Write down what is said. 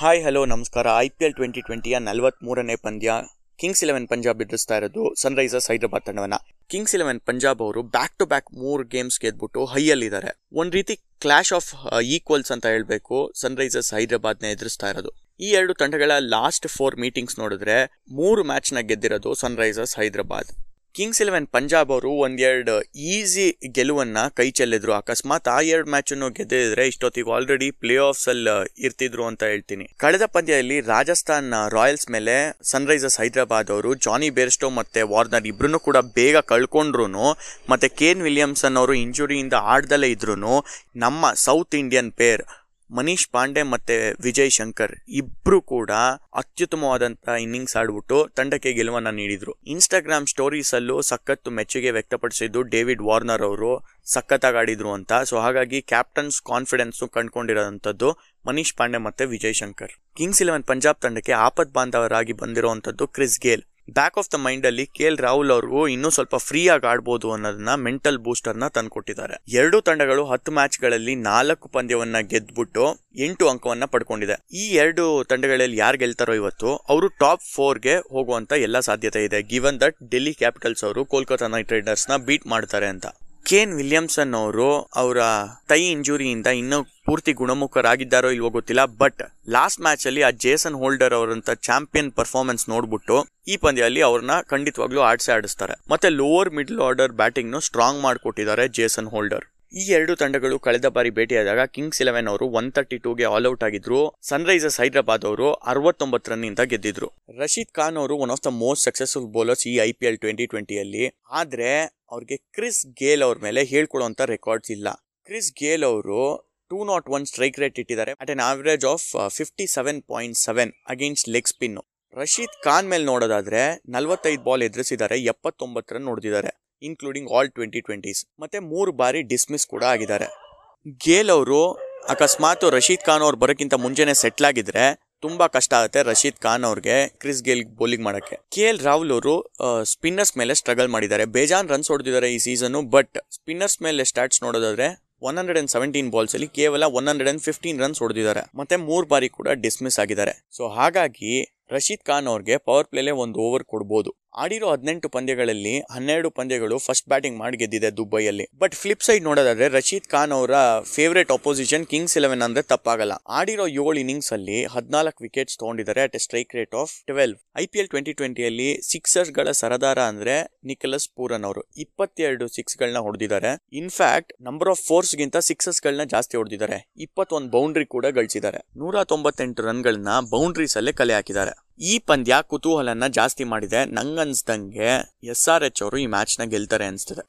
Hi hello ನಮಸ್ಕಾರ. I P L twenty ಟ್ವೆಂಟಿಯ ನಲವತ್ತ್ಮೂರನೇ ಪಂದ್ಯ. ಕಿಂಗ್ಸ್ ಇಲೆವೆನ್ ಪಂಜಾಬ್ ಎದುರಿಸ್ತಾ ಇರೋದು ಸನ್ರೈಸರ್ಸ್ ಹೈದರಾಬಾದ್ ತಂಡವನ್ನ. ಕಿಂಗ್ಸ್ ಇಲೆವೆನ್ ಪಂಜಾಬ್ ಅವರು ಬ್ಯಾಕ್ ಟು ಬ್ಯಾಕ್ ಮೂರು ಗೇಮ್ಸ್ ಗೆದ್ಬಿಟ್ಟು ಹೈಯಲ್ಲಿದ್ದಾರೆ ಒಂದು ರೀತಿ ಕ್ಲಾಶ್ ಆಫ್ ಈಕ್ವಲ್ಸ್ ಅಂತ ಹೇಳಬೇಕು ಸನ್ರೈಸರ್ಸ್ ಹೈದರಾಬಾದ್ನ ಎದುರಿಸ್ತಾ ಇರೋದು. ಈ ಎರಡು ತಂಡಗಳ ಲಾಸ್ಟ್ ಫೋರ್ ಮೀಟಿಂಗ್ಸ್ ನೋಡಿದ್ರೆ ಮೂರು ಮ್ಯಾಚ್ನ ಗೆದ್ದಿರೋದು Sunrisers Hyderabad. Kings Eleven Punjab ಅವರು ಒಂದೆರಡು ಈಸಿ ಗೆಲುವನ್ನ ಕೈ ಚೆಲ್ಲಿದ್ರು. ಅಕಸ್ಮಾತ್ ಆ ಎರಡು ಮ್ಯಾಚ್ ಅನ್ನು ಗೆದ್ದಿದ್ರೆ ಇಷ್ಟೊತ್ತಿಗೆ ಆಲ್ರೆಡಿ ಪ್ಲೇ ಆಫ್ಸ್ ಅಲ್ಲಿ ಇರ್ತಿದ್ರು ಅಂತ ಹೇಳ್ತೀನಿ. ಕಳೆದ ಪಂದ್ಯದಲ್ಲಿ ರಾಜಸ್ಥಾನ್ ರಾಯಲ್ಸ್ ಮೇಲೆ ಸನ್ರೈಸರ್ಸ್ ಹೈದರಾಬಾದ್ ಅವರು ಜಾನಿ ಬೇರ್ಸ್ಟೋ ಮತ್ತೆ ವಾರ್ನರ್ ಇಬ್ರು ಕೂಡ ಬೇಗ ಕಳ್ಕೊಂಡ್ರು ಮತ್ತೆ ಕೇನ್ ವಿಲಿಯಮ್ಸನ್ ಅವರು ಇಂಜುರಿಯಿಂದ ಆಡ್ದಲೇ ಇದ್ರು ನಮ್ಮ south Indian pair Manish Pandey ಮತ್ತೆ ವಿಜಯ್ ಶಂಕರ್ ಇಬ್ರು ಕೂಡ ಅತ್ಯುತ್ತಮವಾದಂತ ಇನ್ನಿಂಗ್ಸ್ ಆಡ್ಬಿಟ್ಟು ತಂಡಕ್ಕೆ ಗೆಲುವನ್ನ ನೀಡಿದ್ರು. ಇನ್ಸ್ಟಾಗ್ರಾಮ್ ಸ್ಟೋರೀಸ್ ಅಲ್ಲೂ ಸಖತ್ತು ಮೆಚ್ಚುಗೆ ವ್ಯಕ್ತಪಡಿಸಿದ್ದು ಡೇವಿಡ್ ವಾರ್ನರ್ ಅವರು ಸಖತ್ತಾಗಿ ಆಡಿದ್ರು ಅಂತ. ಸೊ ಹಾಗಾಗಿ ಕ್ಯಾಪ್ಟನ್ಸ್ ಕಾನ್ಫಿಡೆನ್ಸ್ ಕಂಡ್ಕೊಂಡಿರೋಂಥದ್ದು ಮನೀಶ್ ಪಾಂಡೆ ಮತ್ತೆ ವಿಜಯ್ ಶಂಕರ್. ಕಿಂಗ್ಸ್ ಇಲೆವೆನ್ ಪಂಜಾಬ್ ತಂಡಕ್ಕೆ ಆಪತ್ ಬಾಂಧವರಾಗಿ ಬಂದಿರುವಂತದ್ದು Chris Gayle. Back of the ಮೈಂಡಲ್ಲಿ ಕೆ ಎಲ್ ರಾಹುಲ್ ಅವ್ರಿಗೂ ಇನ್ನೂ ಸ್ವಲ್ಪ ಫ್ರೀ ಆಗಿ ಆಡ್ಬೋದು ಅನ್ನೋದನ್ನ ಮೆಂಟಲ್ ಬೂಸ್ಟರ್ನ ತಂದುಕೊಟ್ಟಿದ್ದಾರೆ. ಎರಡೂ ತಂಡಗಳು ಹತ್ತು ಮ್ಯಾಚ್ಗಳಲ್ಲಿ ನಾಲ್ಕು ಪಂದ್ಯವನ್ನ ಗೆದ್ದುಬಿಟ್ಟು ಎಂಟು ಅಂಕವನ್ನ ಪಡ್ಕೊಂಡಿದೆ. ಈ ಎರಡು ತಂಡಗಳಲ್ಲಿ ಯಾರು ಗೆಲ್ತಾರೋ ಇವತ್ತು, ಅವರು ಟಾಪ್ ಫೋರ್ಗೆ ಹೋಗುವಂತ ಎಲ್ಲ ಸಾಧ್ಯತೆ ಇದೆ. ಗಿವನ್ ದಟ್ ಡೆಲ್ಲಿ ಕ್ಯಾಪಿಟಲ್ಸ್ ಅವರು ಕೋಲ್ಕತಾ ನೈಟ್ ರೈಡರ್ಸ್ನ ಬೀಟ್ ಮಾಡ್ತಾರೆ ಅಂತ. ಕೇನ್ ವಿಲಿಯಮ್ಸನ್ ಅವರು ಅವರ ತೈ ಇಂಜುರಿಯಿಂದ ಇನ್ನೂ ಪೂರ್ತಿ ಗುಣಮುಖರಾಗಿದ್ದಾರೋ ಇಲ್ವೋ ಗೊತ್ತಿಲ್ಲ ಬಟ್ ಲಾಸ್ಟ್ ಮ್ಯಾಚ್ ಅಲ್ಲಿ ಆ ಜೇಸನ್ ಹೋಲ್ಡರ್ ಅವರಂತ ಚಾಂಪಿಯನ್ ಪರ್ಫಾರ್ಮೆನ್ಸ್ ನೋಡ್ಬಿಟ್ಟು ಈ ಪಂದ್ಯದಲ್ಲಿ ಅವ್ರನ್ನ ಖಂಡಿತವಾಗ್ಲೂ ಆಡ್ಸೆ ಆಡಿಸ್ತಾರೆ. ಮತ್ತೆ lower middle order batting strong ಮಾಡಿಕೊಟ್ಟಿದ್ದಾರೆ ಜೇಸನ್ ಹೋಲ್ಡರ್ ಈ ಎರಡು ತಂಡಗಳು ಕಳೆದ ಬಾರಿ ಭೇಟಿಯಾದಾಗ ಕಿಂಗ್ಸ್ ಇಲೆವೆನ್ ಅವರು ಒನ್ ತರ್ಟಿ ಟೂಗೆ ಆಲ್ ಔಟ್ ಆಗಿದ್ರು. ಸನ್ರೈಸರ್ಸ್ ಹೈದರಾಬಾದ್ ಅವರು ಅರವತ್ತೊಂಬತ್ತು ರನ್ ಇಂದ ಗೆದ್ದಿದ್ರು. ರಶೀದ್ ಖಾನ್ ಅವರು one of the most successful bowlers ಈ ಐ ಪಿ ಎಲ್ ಟ್ವೆಂಟಿ ಟ್ವೆಂಟಿಯಲ್ಲಿ ಆದ್ರೆ ಅವ್ರಿಗೆ ಕ್ರಿಸ್ ಗೇಲ್ ಅವ್ರ ಮೇಲೆ ಹೇಳ್ಕೊಳ್ಳುವಂತ ರೆಕಾರ್ಡ್ಸ್ ಇಲ್ಲ. ಕ್ರಿಸ್ ಗೇಲ್ ಅವರು two not one strike rate ಇಟ್ಟಿದ್ದಾರೆ. At an average of fifty seven point seven against leg spin Rashid Khan ಮೇಲೆ ನೋಡೋದಾದ್ರೆ ನಲವತ್ತೈದು ಬಾಲ್ ಎದುರಿಸಿದ್ದಾರೆ, ಎಪ್ಪತ್ತೊಂಬತ್ತು ರನ್ ನೋಡಿದ್ದಾರೆ ಇನ್ಕ್ಲೂಡಿಂಗ್ ಆಲ್ ಟ್ವೆಂಟಿ ಟ್ವೆಂಟೀಸ್ ಮತ್ತು ಮೂರು ಬಾರಿ ಡಿಸ್ಮಿಸ್ ಕೂಡ ಆಗಿದ್ದಾರೆ. ಗೇಲ್ ಅವರು ಅಕಸ್ಮಾತ್ ರಶೀದ್ ಖಾನ್ ಅವ್ರು ಬರೋಕ್ಕಿಂತ ಮುಂಚೆನೆ ಸೆಟ್ಲ್ ಆಗಿದ್ರೆ ತುಂಬಾ ಕಷ್ಟ ಆಗುತ್ತೆ ರಶೀದ್ ಖಾನ್ ಅವ್ರಿಗೆ, ಕ್ರಿಸ್ ಗೇಲ್ ಬೌಲಿಂಗ್ ಮಾಡೋಕ್ಕೆ. ಕೆ ಎಲ್ ರಾಹುಲ್ ಅವರು ಸ್ಪಿನ್ನರ್ಸ್ ಮೇಲೆ ಸ್ಟ್ರಗಲ್ ಮಾಡಿದ್ದಾರೆ. ಬೇಜಾನ್ ರನ್ಸ್ ಹೊಡೆದಿದ್ದಾರೆ ಈ ಸೀಸನ್ ಬಟ್ ಸ್ಪಿನ್ನರ್ಸ್ ಮೇಲೆ ಸ್ಟಾರ್ಟ್ಸ್ ನೋಡೋದಾದ್ರೆ one hundred and seventeen balls ಅಲ್ಲಿ ಕೇವಲ one hundred and fifteen runs ಹೊಡೆದಿದ್ದಾರೆ. ಮತ್ತೆ ಮೂರು ಬಾರಿ ಕೂಡ ಡಿಸ್ಮಿಸ್ ಆಗಿದ್ದಾರೆ. ಸೊ ಹಾಗಾಗಿ ರಶೀದ್ ಖಾನ್ ಅವ್ರಿಗೆ ಪವರ್ ಪ್ಲೇಲೆ ಒಂದು ಓವರ್ ಕೊಡ್ಬೋದು. ಆಡಿರೋ ಹದಿನೆಂಟು ಪಂದ್ಯಗಳಲ್ಲಿ ಹನ್ನೆರಡು ಪಂದ್ಯಗಳು ಫಸ್ಟ್ ಬ್ಯಾಟಿಂಗ್ ಮಾಡಿ ಗೆದ್ದಿದೆ ದುಬೈಯಲ್ಲಿ. ಬಟ್ ಫ್ಲಿಪ್ ಸೈಡ್ ನೋಡೋದಾದ್ರೆ ರಶೀದ್ ಖಾನ್ ಅವರ ಫೇವರೇಟ್ ಅಪೋಸಿಷನ್ ಕಿಂಗ್ಸ್ ಇಲೆವೆನ್ ಅಂದ್ರೆ ತಪ್ಪಾಗಲ್ಲ. ಆಡಿರೋ ಏಳು ಇನ್ನಿಂಗ್ಸ್ ಅಲ್ಲಿ ಹದಿನಾಲ್ಕು ವಿಕೆಟ್ಸ್ ತಗೊಂಡಿದ್ದಾರೆ at a strike rate of twelve I P L twenty ಟ್ವೆಂಟಿಯಲ್ಲಿ ಸಿಕ್ಸರ್ಸ್ಗಳ ಸರದಾರ ಅಂದ್ರೆ ನಿಖಲಸ್ ಪೂರನ್ ಅವರು. ಇಪ್ಪತ್ತೆರಡು ಸಿಕ್ಸ್ ಗಳನ್ನ ಹೊಡೆದಿದ್ದಾರೆ. In fact number of fours ಗಿಂತ ಸಿಕ್ಸಸ್ ಗಳನ್ನ ಜಾಸ್ತಿ ಹೊಡೆದಿದ್ದಾರೆ. ಇಪ್ಪತ್ತೊಂದು ಬೌಂಡ್ರಿ ಕೂಡ ಗಳಿಸಿದ್ದಾರೆ. ನೂರ ತೊಂಬತ್ತೆಂಟು ರನ್ಗಳನ್ನ ಬೌಂಡ್ರೀಸ್ ಅಲ್ಲೇ ಕಲೆ ಹಾಕಿದ್ದಾರೆ. ಈ ಪಂದ್ಯ ಕುತೂಹಲನ ಜಾಸ್ತಿ ಮಾಡಿದೆ. ನಂಗನ್ಸ್ದಂಗೆ ಎಸ್ ಆರ್ ಎಚ್ ಅವರು ಈ ಮ್ಯಾಚ್ನ ಗೆಲ್ತಾರೆ ಅನ್ಸ್ತಿದೆ.